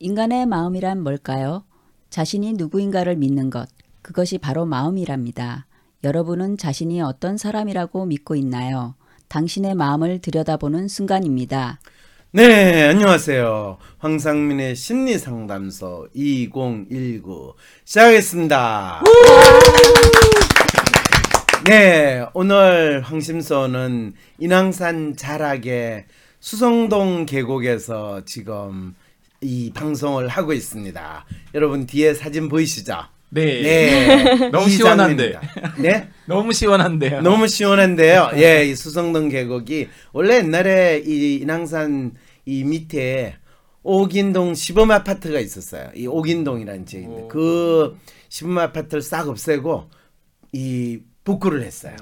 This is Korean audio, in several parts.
인간의 마음이란 뭘까요? 자신이 누구인가를 믿는 것, 그것이 바로 마음이랍니다. 여러분은 자신이 어떤 사람이라고 믿고 있나요? 당신의 마음을 들여다보는 순간입니다. 네, 안녕하세요. 황상민의 심리상담소 2019 시작하겠습니다. 네, 오늘 황심소는 인왕산 자락의 수성동 계곡에서 지금 이 방송을 하고 있습니다. 여러분 뒤에 사진 보이시죠? 네. 네. 너무 이 시원한데. 네? 너무 시원한데요. 너무 시원한데요. 예, 이 수성동 계곡이 원래 옛날에 이 인왕산 이 밑에 오긴동 시범 아파트가 있었어요. 이 오긴동이라는 지역인데 오. 그 시범 아파트를 싹 없애고 이 복구를 했어요.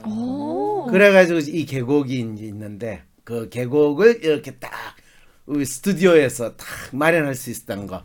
그래가지고 이 계곡이 이제 있는데 그 계곡을 이렇게 딱 스튜디오에서 딱 마련할 수 있었던 거.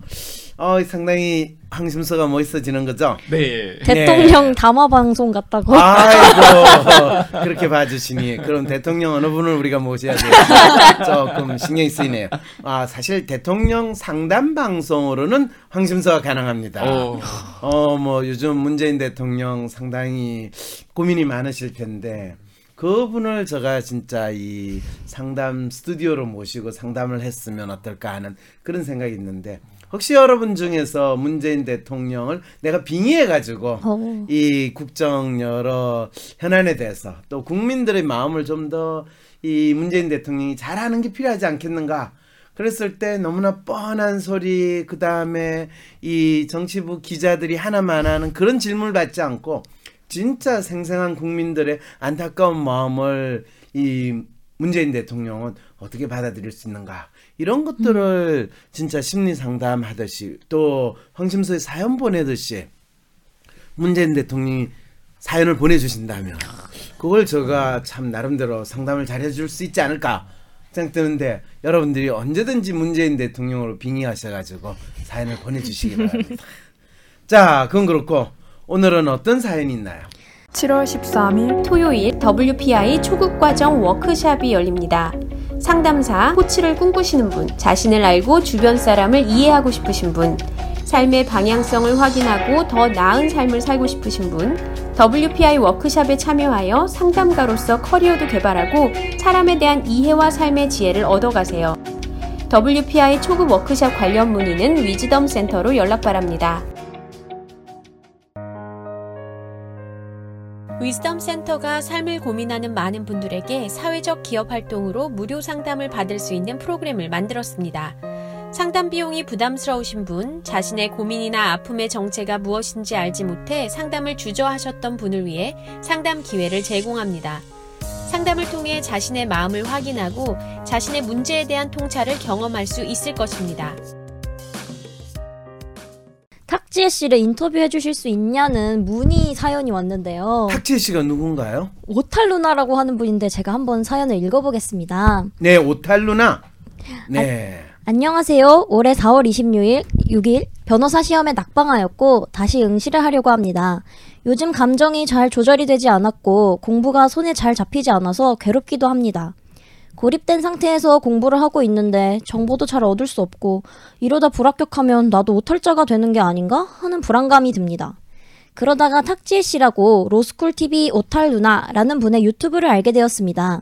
어, 상당히 황심서가 멋있어지는 거죠. 네. 대통령 담화 방송 같다고. 아이고 그렇게 봐주시니 그럼 대통령 어느 분을 우리가 모셔야 돼요 조금 신경이 쓰이네요 아 사실 대통령 상담 방송으로는 황심서가 가능합니다 오. 어 뭐 요즘 문재인 대통령 상당히 고민이 많으실 텐데 그분을 제가 진짜 이 상담 스튜디오로 모시고 상담을 했으면 어떨까 하는 그런 생각이 있는데 혹시 여러분 중에서 문재인 대통령을 내가 빙의해 가지고 어. 이 국정 여러 현안에 대해서 또 국민들의 마음을 좀 더 이 문재인 대통령이 잘하는 게 필요하지 않겠는가? 그랬을 때 너무나 뻔한 소리 그 다음에 이 정치부 기자들이 하나만 하는 그런 질문을 받지 않고 진짜 생생한 국민들의 안타까운 마음을 이 문재인 대통령은 어떻게 받아들일 수 있는가 이런 것들을 진짜 심리 상담하듯이 또 황심소에 사연 보내듯이 문재인 대통령이 사연을 보내주신다면 그걸 제가 참 나름대로 상담을 잘 해줄 수 있지 않을까 생각드는데 여러분들이 언제든지 문재인 대통령으로 빙의하셔가지고 사연을 보내주시기 바랍니다. 자, 그건 그렇고 오늘은 어떤 사연이 있나요? 7월 13일 토요일 WPI 초급 과정 워크샵이 열립니다. 상담사, 코치를 꿈꾸시는 분, 자신을 알고 주변 사람을 이해하고 싶으신 분, 삶의 방향성을 확인하고 더 나은 삶을 살고 싶으신 분, WPI 워크샵에 참여하여 상담가로서 커리어도 개발하고 사람에 대한 이해와 삶의 지혜를 얻어가세요. WPI 초급 워크샵 관련 문의는 위즈덤 센터로 연락 바랍니다. 위즈덤 센터가 삶을 고민하는 많은 분들에게 사회적 기업 활동으로 무료 상담을 받을 수 있는 프로그램을 만들었습니다. 상담 비용이 부담스러우신 분, 자신의 고민이나 아픔의 정체가 무엇인지 알지 못해 상담을 주저하셨던 분을 위해 상담 기회를 제공합니다. 상담을 통해 자신의 마음을 확인하고 자신의 문제에 대한 통찰을 경험할 수 있을 것입니다. 탁지혜 씨를 인터뷰해 주실 수 있냐는 문의 사연이 왔는데요. 탁재 씨가 누군가요? 오탈 누나라고 하는 분인데 제가 한번 사연을 읽어보겠습니다. 네, 오탈 누나. 네. 안녕하세요. 올해 4월 26일, 6일 변호사 시험에 낙방하였고 다시 응시를 하려고 합니다. 요즘 감정이 잘 조절이 되지 않았고 공부가 손에 잘 잡히지 않아서 괴롭기도 합니다. 고립된 상태에서 공부를 하고 있는데 정보도 잘 얻을 수 없고 이러다 불합격하면 나도 오탈자가 되는 게 아닌가 하는 불안감이 듭니다. 그러다가 탁지혜 씨라고 로스쿨 TV 오탈 누나라는 분의 유튜브를 알게 되었습니다.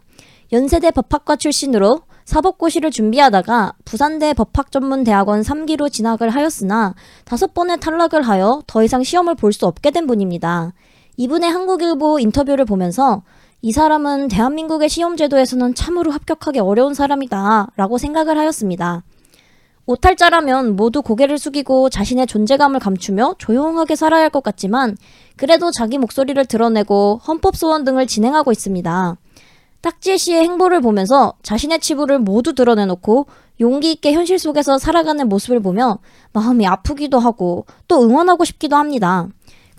연세대 법학과 출신으로 사법고시를 준비하다가 부산대 법학전문대학원 3기로 진학을 하였으나 다섯 번의 탈락을 하여 더 이상 시험을 볼 수 없게 된 분입니다. 이분의 한국일보 인터뷰를 보면서 이 사람은 대한민국의 시험제도에서는 참으로 합격하기 어려운 사람이다 라고 생각을 하였습니다. 오탈자라면 모두 고개를 숙이고 자신의 존재감을 감추며 조용하게 살아야 할 것 같지만 그래도 자기 목소리를 드러내고 헌법소원 등을 진행하고 있습니다. 딱지혜 씨의 행보를 보면서 자신의 치부를 모두 드러내놓고 용기 있게 현실 속에서 살아가는 모습을 보며 마음이 아프기도 하고 또 응원하고 싶기도 합니다.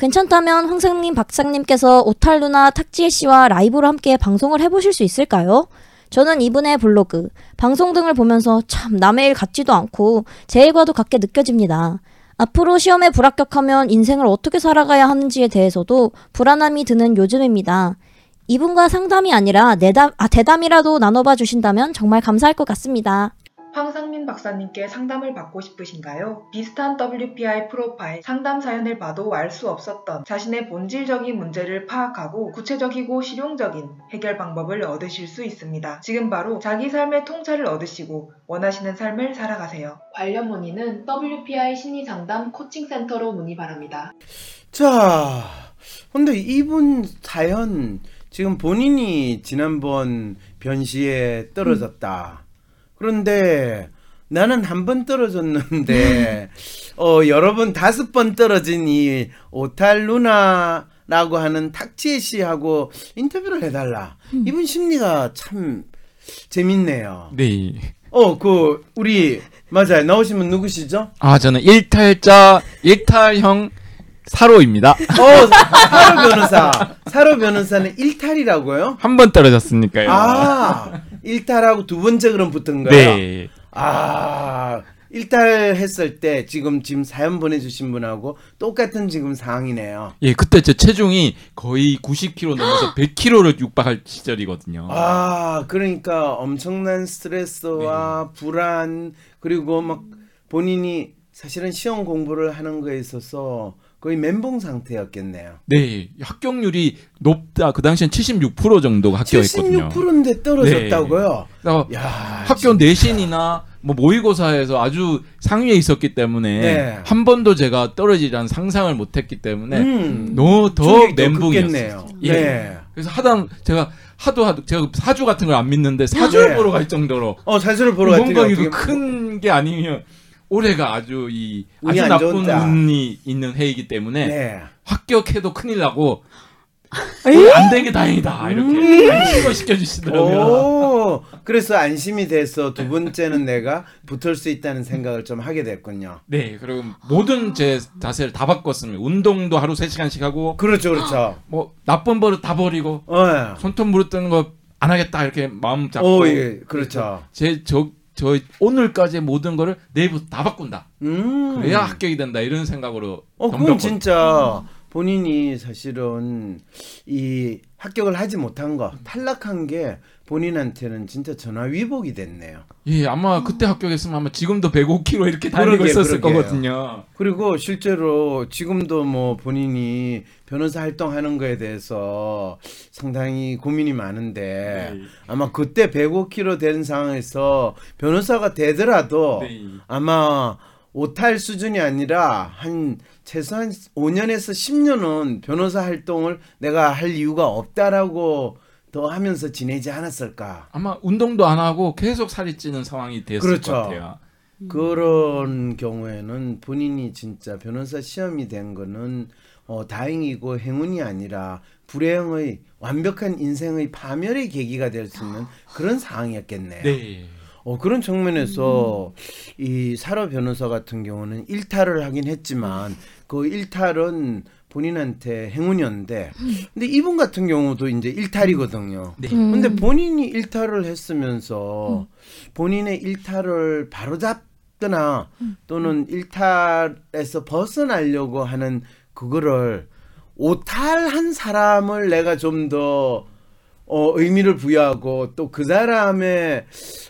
괜찮다면 황상민 박사님께서 오탈 누나 탁지혜 씨와 라이브로 함께 방송을 해보실 수 있을까요? 저는 이분의 블로그, 방송 등을 보면서 참 남의 일 같지도 않고 제 일과도 같게 느껴집니다. 앞으로 시험에 불합격하면 인생을 어떻게 살아가야 하는지에 대해서도 불안함이 드는 요즘입니다. 이분과 상담이 아니라 내담, 아, 대담이라도 나눠봐 주신다면 정말 감사할 것 같습니다. 황상민 박사님께 상담을 받고 싶으신가요? 비슷한 WPI 프로파일 상담 사연을 봐도 알 수 없었던 자신의 본질적인 문제를 파악하고 구체적이고 실용적인 해결 방법을 얻으실 수 있습니다. 지금 바로 자기 삶의 통찰을 얻으시고 원하시는 삶을 살아가세요. 관련 문의는 WPI 심리상담 코칭센터로 문의 바랍니다. 자, 근데 이분 사연 지금 본인이 지난번 변시에 떨어졌다. 그런데 나는 한 번 떨어졌는데 어 여러 번 다섯 번 떨어진 이 오탈 누나라고 하는 탁지혜 씨하고 인터뷰를 해달라. 이분 심리가 참 재밌네요. 네. 어 그 우리 맞아요 나오신 분 누구시죠? 아, 저는 일탈자, 일탈형 사로입니다. 어 사로 변호사. 사로 변호사는 일탈이라고요? 한 번 떨어졌으니까요. 아 일탈하고 두 번째 그럼 붙은 거예요? 네. 아 일탈했을 때 지금 지금 사연 보내주신 분하고 똑같은 지금 상황이네요. 예, 그때 제 체중이 거의 90kg 넘어서 100kg를 육박할 시절이거든요. 아 그러니까 엄청난 스트레스와 불안 그리고 막 본인이 사실은 시험 공부를 하는 거에 있어서 거의 멘붕 상태였겠네요. 네, 합격률이 높다. 그 당시엔 76% 정도가 합격했거든요. 76%인데 떨어졌다고요? 그래서 야 학교 내신이나 뭐 모의고사에서 아주 상위에 있었기 때문에 네. 한 번도 제가 떨어지라는 상상을 못했기 때문에 음, 너무 더 멘붕이었어요. 예. 네. 그래서 하다 제가 하도 하도 제가 사주 같은 걸 안 믿는데 사주를 네. 보러 갈 정도로 어 사실을 보러 갔더니 이거 큰게 아니면 올해가 아주 이 아주 안 나쁜 좋다. 운이 있는 해이기 때문에 네. 합격해도 큰일 나고 안 된 게 다행이다 이렇게 안심을 시켜주시더라고요. 오, 그래서 안심이 돼서 두 번째는 내가 붙을 수 있다는 생각을 좀 하게 됐군요. 네, 그리고 모든 제 자세를 다 바꿨습니다. 운동도 하루 3 시간씩 하고 그렇죠, 그렇죠. 뭐 나쁜 버릇 다 버리고 어, 손톱 뜨는 거안 하겠다 이렇게 마음 잡고 오, 예, 그렇죠. 제 저 저 오늘까지의 모든 거를 내일부터 다 바꾼다. 음, 그래야 합격이 된다 이런 생각으로 어, 그건. 진짜 본인이 사실은 이 합격을 하지 못한 거, 탈락한 게 본인한테는 진짜 전화 위복이 됐네요. 예, 아마 그때 합격했으면 아마 지금도 105kg 이렇게 그러게, 있었을 그러게요. 거거든요. 그리고 실제로 지금도 뭐 본인이 변호사 활동하는 거에 대해서 상당히 고민이 많은데 네. 아마 그때 105kg 된 상황에서 변호사가 되더라도 네. 아마 오탈 수준이 아니라 한 최소한 5년에서 10년은 변호사 활동을 내가 할 이유가 없다라고 더 하면서 지내지 않았을까. 아마 운동도 안 하고 계속 살이 찌는 상황이 됐을 그렇죠. 것 같아요. 그런 경우에는 본인이 진짜 변호사 시험이 된 거는 어, 다행이고 행운이 아니라 불행의 완벽한 인생의 파멸의 계기가 될 수 있는 그런 상황이었겠네요. 네. 어, 그런 측면에서 이 사로 변호사 같은 경우는 일탈을 하긴 했지만 그 일탈은 본인한테 행운이었는데 근데 이분 같은 경우도 이제 일탈이거든요. 네. 음. 근데 본인이 일탈을 했으면서 본인의 일탈을 바로잡거나 또는 일탈에서 벗어나려고 하는 그거를 오탈한 사람을 내가 좀더 어, 의미를 부여하고 또 그 사람의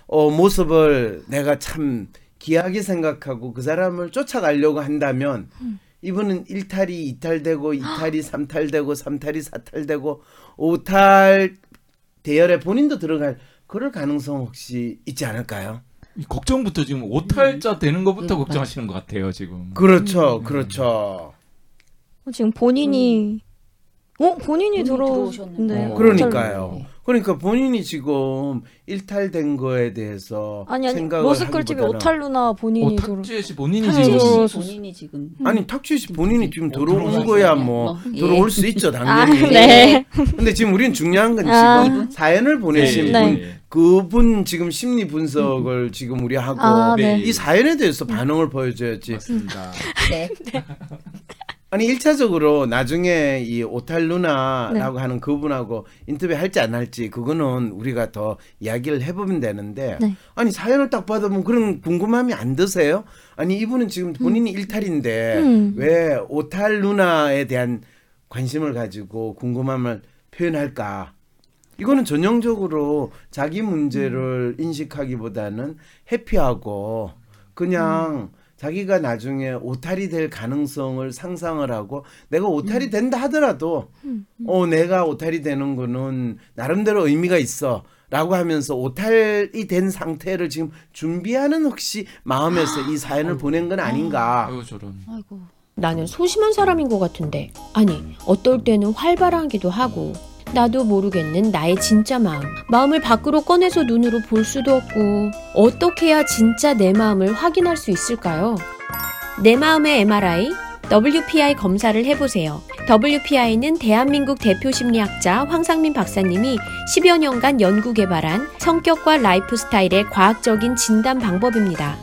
어, 모습을 내가 참 귀하게 생각하고 그 사람을 쫓아가려고 한다면 이분은 일탈이 이탈되고 이탈이 삼탈되고 삼탈이 사탈되고 오탈 대열에 본인도 들어갈 그럴 가능성 혹시 있지 않을까요? 이 걱정부터 지금 오탈자 되는 것부터 음, 걱정하시는 것 같아요 지금. 그렇죠, 그렇죠. 어, 지금 본인이 어 본인이 본인이 들어 들어오셨는데. 네, 어, 네. 그러니까요. 그러니까 본인이 지금 일탈된 거에 대해서 아니 아니 생각을 머스클집에 하기보다는 오탈 누나 본인이 어, 들어 탁지혜 씨 본인이 탁지혜 지금 씨. 본인이, 지금 아니 탁주 씨 본인이 지금 어, 들어온 들어오셨어요. 거야 뭐 어, 예. 들어올 수 있죠 아, 당연히. 네. 근데 지금 우리는 중요한 건 아. 지금 사연을 보내신 네. 분 그분 지금 심리 분석을 지금 우리 하고 아, 네. 이 사연에 대해서 반응을 보여줘야지. 맞습니다. 네. 아니 1차적으로 나중에 이 오탈 누나라고 네. 하는 그분하고 인터뷰 할지 안 할지 그거는 우리가 더 이야기를 해보면 되는데 네. 아니 사연을 딱 받아보면 그런 궁금함이 안 드세요? 아니 이분은 지금 본인이 일탈인데 음. 왜 오탈 누나에 대한 관심을 가지고 궁금함을 표현할까? 이거는 전형적으로 자기 문제를 인식하기보다는 회피하고 그냥 자기가 나중에 오탈이 될 가능성을 상상을 하고 내가 오탈이 된다 하더라도 어 내가 오탈이 되는 거는 나름대로 의미가 있어. 라고 하면서 오탈이 된 상태를 지금 준비하는 혹시 마음에서 이 사연을 보낸 건 아닌가. 아유 저런. 아이고. 나는 소심한 사람인 것 같은데. 아니, 어떨 때는 활발하기도 하고. 나도 모르겠는 나의 진짜 마음. 마음을 밖으로 꺼내서 눈으로 볼 수도 없고. 어떻게 해야 진짜 내 마음을 확인할 수 있을까요? 내 마음의 MRI, WPI 검사를 해보세요. WPI는 대한민국 대표 심리학자 황상민 박사님이 10여 년간 연구 개발한 성격과 라이프 스타일의 과학적인 진단 방법입니다.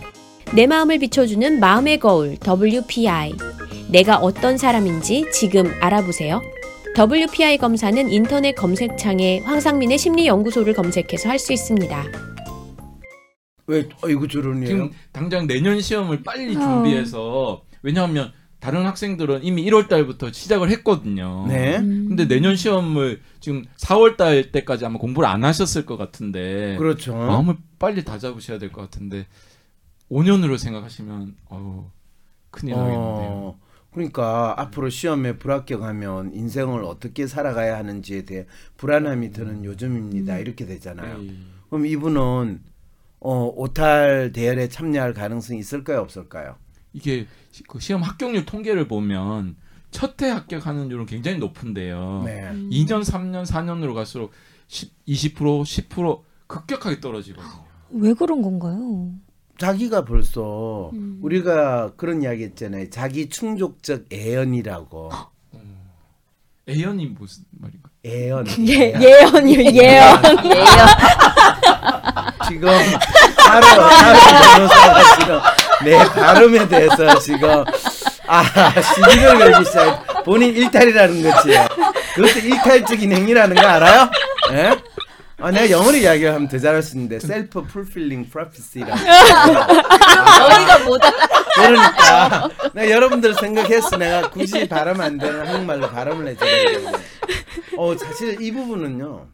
내 마음을 비춰주는 마음의 거울 WPI. 내가 어떤 사람인지 지금 알아보세요. WPI 검사는 인터넷 검색창에 황상민의 심리연구소를 검색해서 할 수 있습니다. 왜 어이구 저러네요. 지금 당장 내년 시험을 빨리 어. 준비해서 왜냐하면 다른 학생들은 이미 1월 달부터 시작을 했거든요. 네. 근데 내년 시험을 지금 4월 달 때까지 아마 공부를 안 하셨을 것 같은데 그렇죠. 마음을 빨리 다 잡으셔야 될 것 같은데 5년으로 생각하시면 어우 큰일 나겠는데요. 어, 그러니까 앞으로 시험에 불합격하면 인생을 어떻게 살아가야 하는지에 대해 불안함이 드는 요즘입니다. 이렇게 되잖아요. 네. 그럼 이분은 어, 오탈 대열에 참여할 가능성이 있을까요, 없을까요? 이게 시- 그 시험 합격률 통계를 보면 첫 해 합격하는 률은 굉장히 높은데요. 네. 2년, 3년, 4년으로 갈수록 10, 20%, 10% 급격하게 떨어지거든요. 왜 그런 건가요? 자기가 벌써 우리가 그런 이야기 했잖아요. 자기 충족적 애연이라고. 애연이 무슨 말인가? 애연. 예, 애연. 예언이요, 예언. 지금 바로 바로 변호사가 지금 내 발음에 대해서 지금 아 시비를 걸기 시작. 본인 일탈이라는 거지. 그것도 일탈적인 행위라는 거 알아요? 예? 아 내가 영어로 이야기를 하면 더 잘할 수 있는데 self-fulfilling prophecy라고. 어이가 뭐다. 그러니까 내가 여러분들 생각했어. 내가 굳이 발음 안 되는 한국말로 발음을 해주는 어 사실 이 부분은요.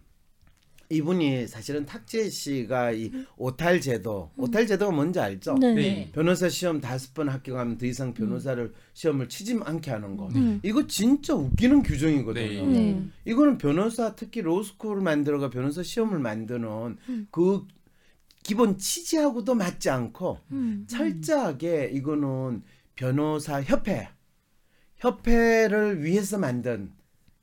이분이 사실은 탁재 씨가 이 오탈 제도, 오탈 제도가 뭔지 알죠? 네. 네. 변호사 시험 다섯 번 합격하면 더 이상 변호사를 시험을 치지 않게 하는 거. 음. 이거 진짜 웃기는 규정이거든요. 네. 네. 이거는 변호사 특히 로스쿨을 만들어가 변호사 시험을 만드는 그 기본 취지하고도 맞지 않고 음. 철저하게 이거는 변호사 협회 협회를 위해서 만든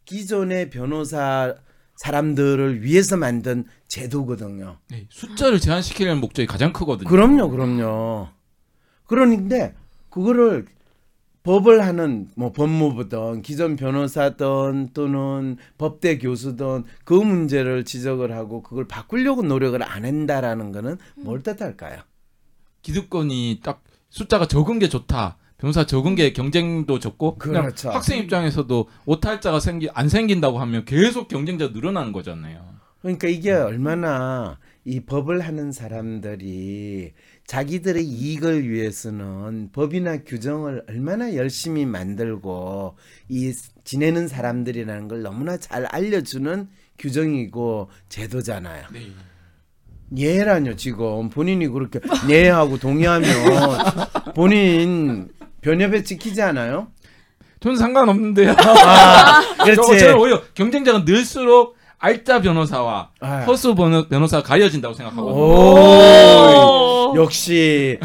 기존의 변호사 사람들을 위해서 만든 제도거든요. 네, 숫자를 제한시키려는 목적이 가장 크거든요. 그럼요, 그럼요. 그런데 그거를 법을 하는 뭐 법무부든 기존 변호사든 또는 법대 교수든 그 문제를 지적을 하고 그걸 바꾸려고 노력을 안 한다라는 거는 뭘 뜻할까요? 기득권이 딱 숫자가 적은 게 좋다. 변호사 적은 게 경쟁도 그냥 그렇죠. 학생 입장에서도 오탈자가 생기 안 생긴다고 하면 계속 경쟁자 늘어나는 거잖아요. 그러니까 이게 얼마나 이 법을 하는 사람들이 자기들의 이익을 위해서는 법이나 규정을 얼마나 열심히 만들고 이 지내는 사람들이라는 걸 너무나 잘 알려주는 규정이고 제도잖아요. 네. 예라뇨 지금 본인이 그렇게 예하고 동의하면 본인 변협에 지키지 않아요? 저는 상관없는데요. 아, 저, 그렇지. 저 는 오히려 경쟁자가 늘수록 알짜 변호사와 아. 허수 변호, 변호 사가 가려진다고 생각하거든요. 오, 역시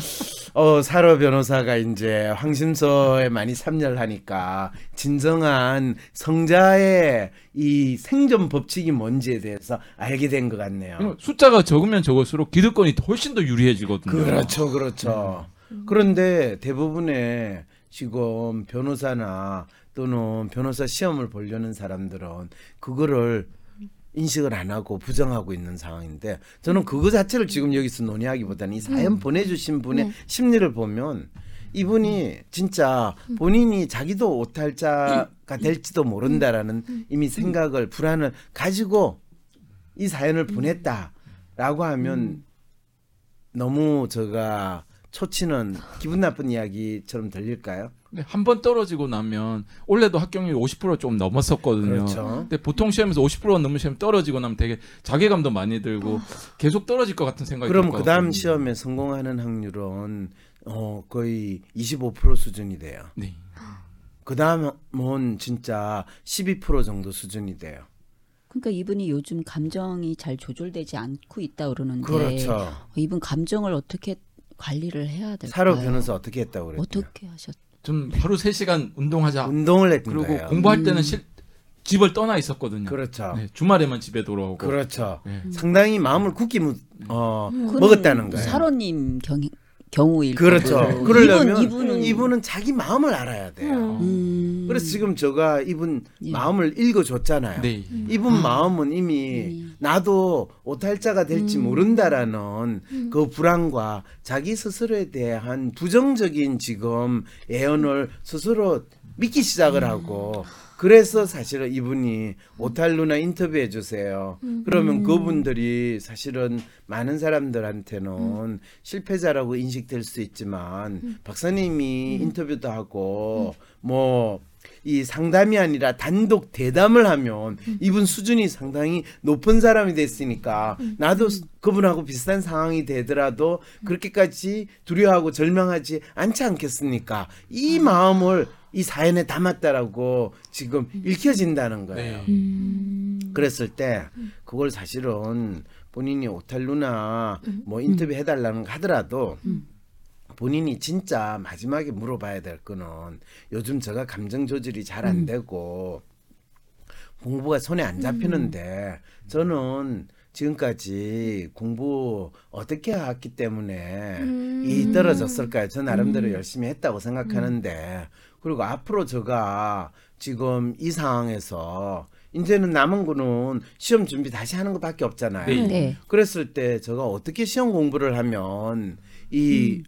어 사로 변호사가 이제 황심서에 많이 참여를 하니까 진정한 성자의 이 생존 법칙이 뭔지에 대해서 알게 된 것 같네요. 숫자가 적으면 적을수록 기득권이 훨씬 더 유리해지거든요. 그렇죠, 그렇죠. 그런데 대부분의 지금 변호사나 또는 변호사 시험을 보려는 사람들은 그거를 인식을 안 하고 부정하고 있는 상황인데 저는 그거 자체를 지금 여기서 논의하기보다는 이 사연 보내주신 분의 심리를 보면 이분이 진짜 본인이 자기도 오탈자가 될지도 모른다라는 이미 생각을 불안을 가지고 이 사연을 보냈다라고 하면 너무 제가 초치는 기분 나쁜 이야기처럼 들릴까요? 한번 떨어지고 나면 원래도 합격률 50%좀 넘었었거든요. 그렇죠. 근데 보통 시험에서 50% 넘는 시험 떨어지고 나면 되게 자괴감도 많이 들고 계속 떨어질 것 같은 생각이 그럼 들그 다음 거거든요. 시험에 성공하는 확률은 어, 거의 25% 수준이 돼요. 네. 그 다음은 진짜 12% 정도 수준이 돼요. 그러니까 이분이 요즘 감정이 잘 조절되지 않고 있다 그러는데 그렇죠. 어, 이분 감정을 어떻게 관리를 해야 될까요? 사로 변호사 어떻게 했다고 그랬죠? 어떻게 하셨? 좀 하루 3 시간 운동하자. 운동을 했던 그리고 거예요. 공부할 때는 음. 실, 집을 떠나 있었거든요. 그렇죠. 네, 주말에만 집에 돌아오고. 그렇죠. 네. 상당히 마음을 굳게 무, 어, 그거는 먹었다는 거예요. 사로님 경, 경우일 그렇죠. 거고. 그러려면 이분, 이분은 자기 마음을 알아야 돼요. 음. 그래서 지금 제가 이분 예. 마음을 읽어줬잖아요. 네. 이분 마음은 이미 음. 나도 오탈자가 될지 음. 모른다라는 그 불안과 자기 스스로에 대한 부정적인 지금 예언을 스스로 믿기 시작을 음. 하고 그래서 사실은 이분이 오탈 루나 인터뷰해 주세요. 그러면 그분들이 사실은 많은 사람들한테는 실패자라고 인식될 수 있지만 박사님이 인터뷰도 하고 뭐 이 상담이 아니라 단독 대담을 하면 이분 수준이 상당히 높은 사람이 됐으니까 나도 그분하고 비슷한 상황이 되더라도 그렇게까지 두려워하고 절망하지 않지 않겠습니까? 이 마음을 이 사연에 담았다라고 지금 읽혀진다는 거예요. 네. 그랬을 때 그걸 사실은 본인이 오탈루나 뭐 인터뷰 해달라는 거 하더라도 본인이 진짜 마지막에 물어봐야 될 거는 요즘 제가 감정 조절이 잘 안 되고 공부가 손에 안 잡히는데 저는 지금까지 공부 어떻게 해왔기 때문에 이 떨어졌을까요? 저 나름대로 열심히 했다고 생각하는데 그리고 앞으로 제가 지금 이 상황에서 이제는 남은 거는 시험 준비 다시 하는 것밖에 없잖아요. 네. 네. 그랬을 때 제가 어떻게 시험 공부를 하면 이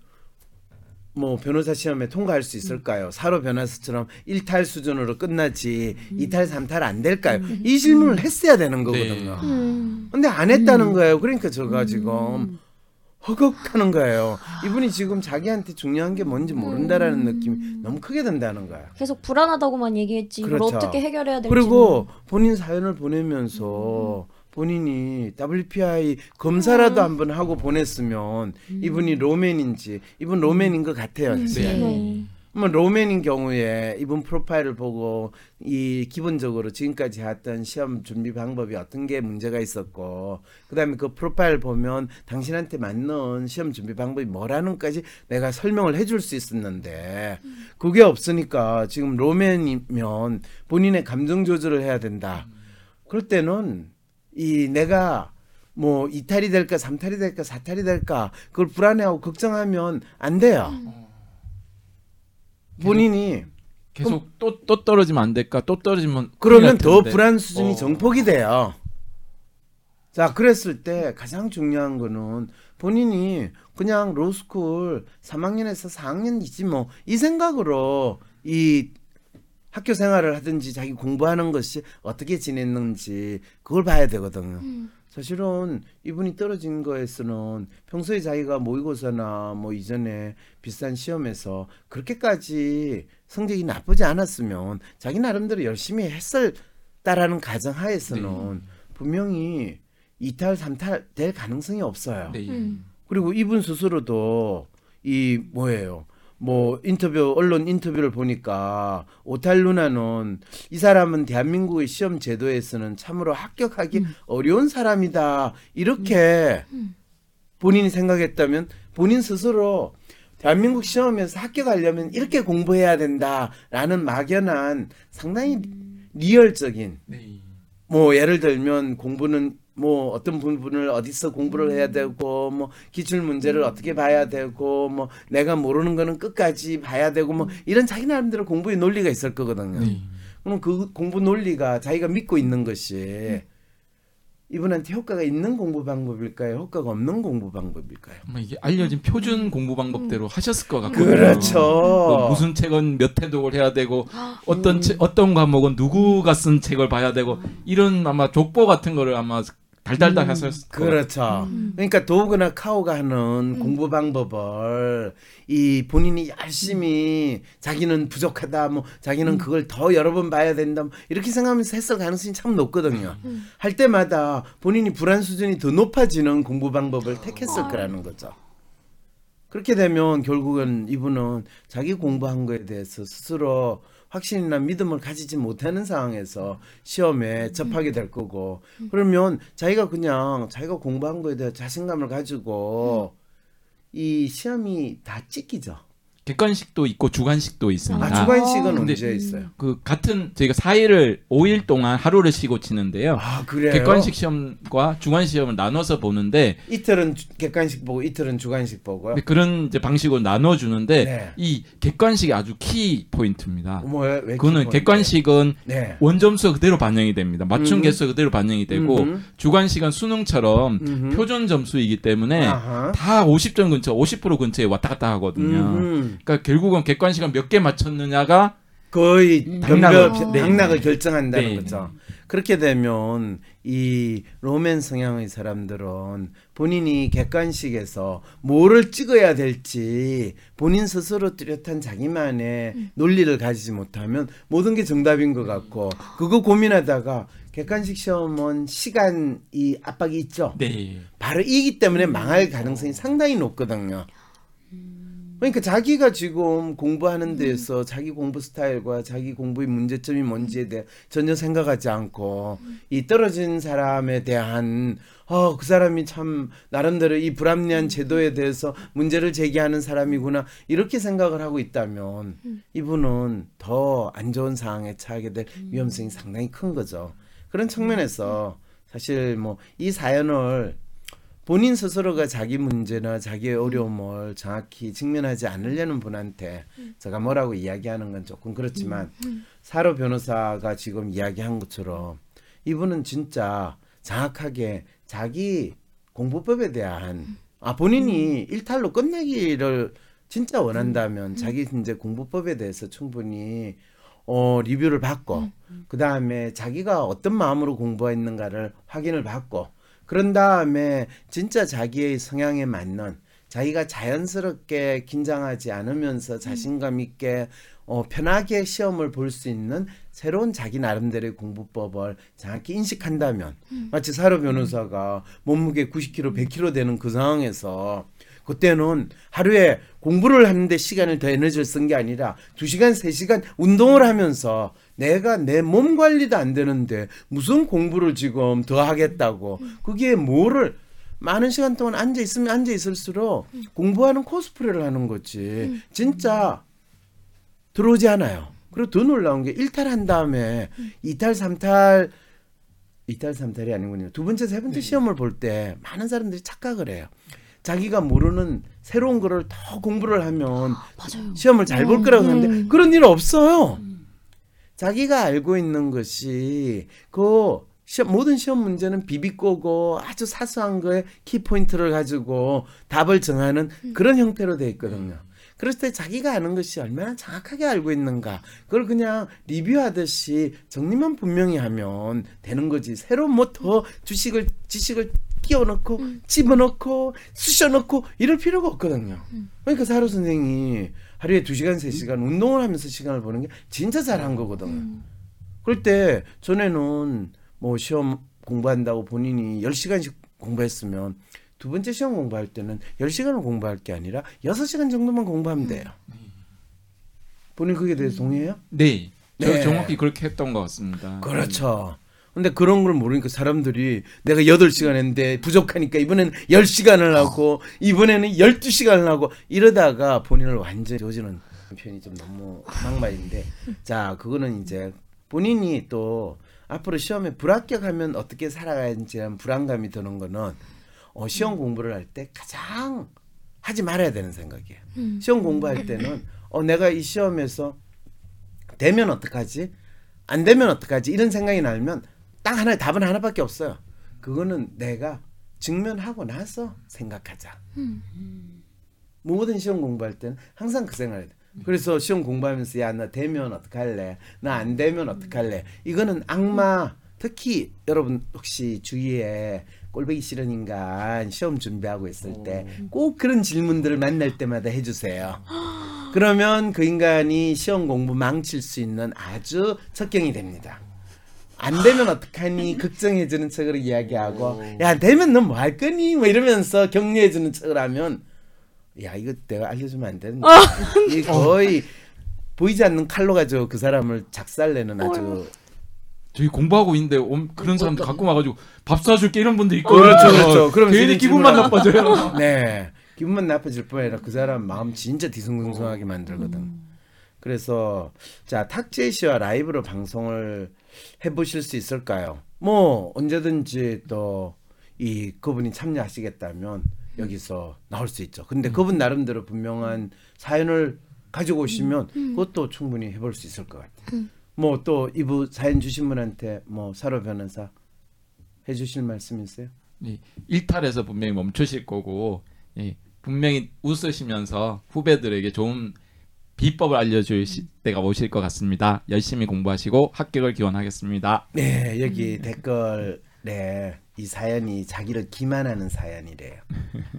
뭐 변호사 시험에 통과할 수 있을까요? 사로 변호사처럼 1탈 수준으로 끝나지 2탈, 3탈 안 될까요? 이 질문을 했어야 되는 거거든요. 음. 근데 안 했다는 거예요. 그러니까 제가 지금 허걱하는 거예요. 이분이 지금 자기한테 중요한 게 뭔지 모른다라는 느낌이 너무 크게 든다는 거예요. 계속 불안하다고만 얘기했지 이걸 그렇죠. 어떻게 해결해야 될지 그리고 본인 사연을 보내면서 본인이 WPI 검사라도 한번 하고 보냈으면 이분이 로맨인지 이분 로맨인 것 같아요. 사실. 네. 네. 뭐 로맨인 경우에 이분 프로파일을 보고 이 기본적으로 지금까지 해왔던 시험 준비 방법이 어떤 게 문제가 있었고 그다음에 그 프로파일 보면 당신한테 맞는 시험 준비 방법이 뭐라는까지 내가 설명을 해줄 수 있었는데 그게 없으니까 지금 로맨이면 본인의 감정 조절을 해야 된다. 그럴 때는 이 내가 뭐 이탈이 될까 삼탈이 될까 사탈이 될까 그걸 불안해하고 걱정하면 안 돼요. 본인이 계속 또또 떨어지면 안 될까? 또 떨어지면 그러면 더. 불안 수준이 어. 정폭이 돼요. 자, 그랬을 때 가장 중요한 거는 본인이 그냥 로스쿨 3학년에서 4학년이지 뭐 이 생각으로 이 학교 생활을 하든지 자기 공부하는 것이 어떻게 지냈는지 그걸 봐야 되거든요. 사실은 이분이 떨어진 거에서는 평소에 자기가 모의고사나 뭐 이전에 비슷한 시험에서 그렇게까지 성적이 나쁘지 않았으면 자기 나름대로 열심히 했을다라는 가정 하에서는 분명히 이탈 삼탈 될 가능성이 없어요. 네. 음. 그리고 이분 스스로도 이 뭐예요? 뭐 인터뷰 언론 인터뷰를 보니까 오탈 누나는 이 사람은 대한민국의 시험 제도에서는 참으로 합격하기 어려운 사람이다. 이렇게 본인이 생각했다면 본인 스스로 대한민국 시험에서 합격하려면 이렇게 공부해야 된다라는 막연한 상당히 리얼적인 네. 뭐 예를 들면 공부는 뭐 어떤 부분을 어디서 공부를 해야 되고 뭐 기출 문제를 어떻게 봐야 되고 뭐 내가 모르는 거는 끝까지 봐야 되고 뭐 이런 자기 나름대로 공부의 논리가 있을 거거든요. 네. 그럼 그 공부 논리가 자기가 믿고 있는 것이 이분한테 효과가 있는 공부 방법일까요? 효과가 없는 공부 방법일까요? 아마 이게 알려진 표준 공부 방법대로 하셨을 것 같거든요. 그렇죠. 뭐 무슨 책은 몇 회독을 해야 되고 어떤 책, 어떤 과목은 누구가 쓴 책을 봐야 되고 이런 아마 족보 같은 거를 아마 달달달 하셨을 것 그렇죠. 그러니까 도구나 카오가 하는 공부 방법을 이 본인이 열심히 자기는 부족하다, 뭐 자기는 그걸 더 여러 번 봐야 된다, 뭐 이렇게 생각하면서 했을 가능성이 참 높거든요. 할 때마다 본인이 불안 수준이 더 높아지는 공부 방법을 택했을 거라는 거죠. 그렇게 되면 결국은 이분은 자기 공부한 거에 대해서 스스로 확신이나 믿음을 가지지 못하는 상황에서 시험에 접하게 될 거고 그러면 자기가 그냥 자기가 공부한 거에 대한 자신감을 가지고 이 시험이 다 찍히죠. 객관식도 있고 주관식도 있습니다. 아, 주관식은 언제 있어요? 그 같은 저희가 4일을 5일 동안 하루를 쉬고 치는데요. 아 그래요? 객관식 시험과 주관 시험을 나눠서 보는데 이틀은 주- 객관식 보고 이틀은 주관식 보고요. 근데 그런 이제 방식으로 나눠 주는데 네. 이 객관식이 아주 키 포인트입니다. 왜 그거는 기본인데? 객관식은 네. 원점수 그대로 반영이 됩니다. 맞춤 음. 개수 그대로 반영이 되고 음흠. 주관식은 수능처럼 음흠. 표준 점수이기 때문에 아하. 다 50점 근처, 50% 근처에 왔다 갔다 하거든요. 그러니까 결국은 객관식은 몇개 맞췄느냐가 거의 당락을- 변별 네. 당락을 결정한다는 네. 거죠. 그렇게 되면 이 로맨 성향의 사람들은 본인이 객관식에서 뭐를 찍어야 될지 본인 스스로 뚜렷한 자기만의 논리를 가지지 못하면 모든 게 정답인 것 같고 그거 고민하다가 객관식 시험은 시간이 압박이 있죠. 네. 바로 이기 때문에 망할 가능성이 상당히 높거든요. 그러니까 자기가 지금 공부하는 데에서 자기 공부 스타일과 자기 공부의 문제점이 뭔지에 대해 전혀 생각하지 않고 이 떨어진 사람에 대한 어, 그 사람이 참 나름대로 이 불합리한 제도에 대해서 문제를 제기하는 사람이구나 이렇게 생각을 하고 있다면 이분은 더 안 좋은 상황에 처하게 될 위험성이 상당히 큰 거죠. 그런 측면에서 사실 뭐 이 사연을 본인 스스로가 자기 문제나 자기의 어려움을 정확히 직면하지 않으려는 분한테 제가 뭐라고 이야기하는 건 조금 그렇지만 사로 변호사가 지금 이야기한 것처럼 이분은 진짜 정확하게 자기 공부법에 대한 아 본인이 일탈로 끝내기를 진짜 원한다면 자기 이제 공부법에 대해서 충분히 어 리뷰를 받고 그 다음에 자기가 어떤 마음으로 공부했는가를 확인을 받고 그런 다음에 진짜 자기의 성향에 맞는 자기가 자연스럽게 긴장하지 않으면서 자신감 있게 어, 편하게 시험을 볼 수 있는 새로운 자기 나름대로의 공부법을 정확히 인식한다면 마치 사로 변호사가 몸무게 90kg, 100kg 되는 그 상황에서 그때는 하루에 공부를 하는데 시간을 더 에너지를 쓴 게 아니라 2시간, 3시간 운동을 하면서 내가 내 몸 관리도 안 되는데 무슨 공부를 지금 더 하겠다고 그게 뭐를 많은 시간 동안 앉아 있으면 앉아 있을수록 공부하는 코스프레를 하는 거지. 진짜 들어오지 않아요. 그리고 더 놀라운 게 일탈한 다음에 이탈, 삼탈 이탈, 삼탈이 아니군요. 두 번째, 세 번째 시험을 볼 때 많은 사람들이 착각을 해요. 자기가 모르는 새로운 거를 더 공부를 하면 맞아요. 시험을 잘 볼 거라고 하는데 음. 그런 일 없어요. 자기가 알고 있는 것이 그 시험, 모든 시험 문제는 비비꼬고 아주 사소한 거에 키포인트를 가지고 답을 정하는 그런 형태로 되어 있거든요. 그랬을 때 자기가 아는 것이 얼마나 정확하게 알고 있는가 그걸 그냥 리뷰하듯이 정리만 분명히 하면 되는 거지 새로 뭐 더 주식을 지식을 끼워넣고 집어넣고 쑤셔넣고 이럴 필요가 없거든요. 그러니까 사로 선생이 하루에 두시간세시간 운동을 하면서 시간을 보는 게 진짜 잘한 거거든요. 그럴 때 전에는 뭐 시험 공부한다고 본인이 10시간씩 공부했으면 두 번째 시험 공부할 때는 10시간을 공부할 게 아니라 6시간 정도만 공부하면 돼요. 본인 그게 대해서 동의해요? 네. 저 네. 정확히 그렇게 했던 것 같습니다. 그렇죠. 근데 그런 걸 모르니까 사람들이 내가 8시간 했는데 부족하니까 이번에는 10시간을 하고 이번에는 12시간을 하고 이러다가 본인을 완전히 조지는 표현이 좀 너무 막말인데 자, 그거는 이제 본인이 또 앞으로 시험에 불합격하면 어떻게 살아가야지 하는 불안감이 드는 거는 어, 시험 공부를 할 때 가장 하지 말아야 되는 생각이에요. 시험 공부할 때는 어, 내가 이 시험에서 되면 어떡하지? 안 되면 어떡하지? 이런 생각이 나면 딱 하나 답은 하나밖에 없어요. 그거는 내가 직면하고 나서 생각하자. 모든 시험 공부할 때는 항상 그 생각을 돼. 그래서 시험 공부하면서 야 나 되면 어떡할래? 나 안 되면 어떡할래? 이거는 악마 특히 여러분 혹시 주위에 꼴보기 싫은 인간 시험 준비하고 있을 때 꼭 그런 질문들을 만날 때마다 해주세요. 그러면 그 인간이 시험 공부 망칠 수 있는 아주 척경이 됩니다. 안 되면 어떡하니? 걱정해주는 척으로 이야기하고 야 되면 너뭐할 거니? 뭐 이러면서 격려해주는 척을 하면 야 이거 내가 알려주면 안 되는데. 이 거의 보이지 않는 칼로 가지고 그 사람을 작살내는 아주 저희 공부하고 있는데 옴- 그런 사람들 갖고 와가지고 밥 사줄게 이런 분들 있고 그렇죠, 그렇죠. 그럼 괜히 질문- 기분만 나빠져요. 네. 기분만 나빠질 뿐 아니라. 그 사람 마음 진짜 뒤숭숭숭하게 만들거든. 그래서 자 탁재 씨와 라이브로 방송을 해보실 수 있을까요? 뭐 언제든지 또 이 그분이 참여하시겠다면 여기서 나올 수 있죠. 근데 그분 나름대로 분명한 사연을 가지고 오시면 그것도 충분히 해볼 수 있을 것 같아요. 뭐또 이부 사연 주신 분한테 뭐 사로 변호사 해주실 말씀 있어요? 이 일탈에서 분명히 멈추실 거고 예, 분명히 웃으시면서 후배들에게 좋은 비법을 알려줄 시- 때가 오실 것 같습니다. 열심히 공부하시고 합격을 기원하겠습니다. 네, 여기 댓글에 이 사연이 자기를 기만하는 사연이래요.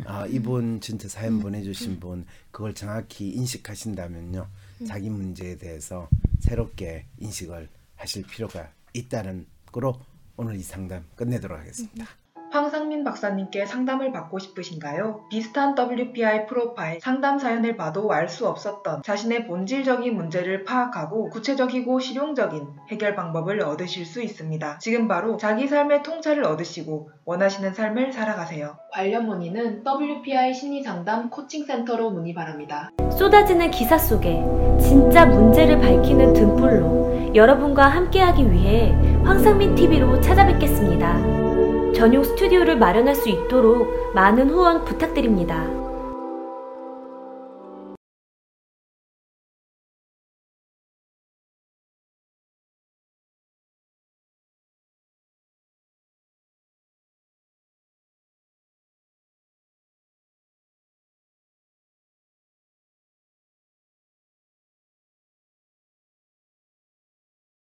아, 이분 진짜 사연 보내주신 분 그걸 정확히 인식하신다면요, 자기 문제에 대해서 새롭게 인식을 하실 필요가 있다는 거로 오늘 이 상담 끝내도록 하겠습니다. 황상민 박사님께 상담을 받고 싶으신가요? 비슷한 WPI 프로파일 상담 사연을 봐도 알 수 없었던 자신의 본질적인 문제를 파악하고 구체적이고 실용적인 해결 방법을 얻으실 수 있습니다. 지금 바로 자기 삶의 통찰을 얻으시고 원하시는 삶을 살아가세요. 관련 문의는 WPI 심리상담 코칭센터로 문의 바랍니다. 쏟아지는 기사 속에 진짜 문제를 밝히는 등불로 여러분과 함께하기 위해 황상민 TV로 찾아뵙겠습니다. 전용 스튜디오를 마련할 수 있도록 많은 후원 부탁드립니다.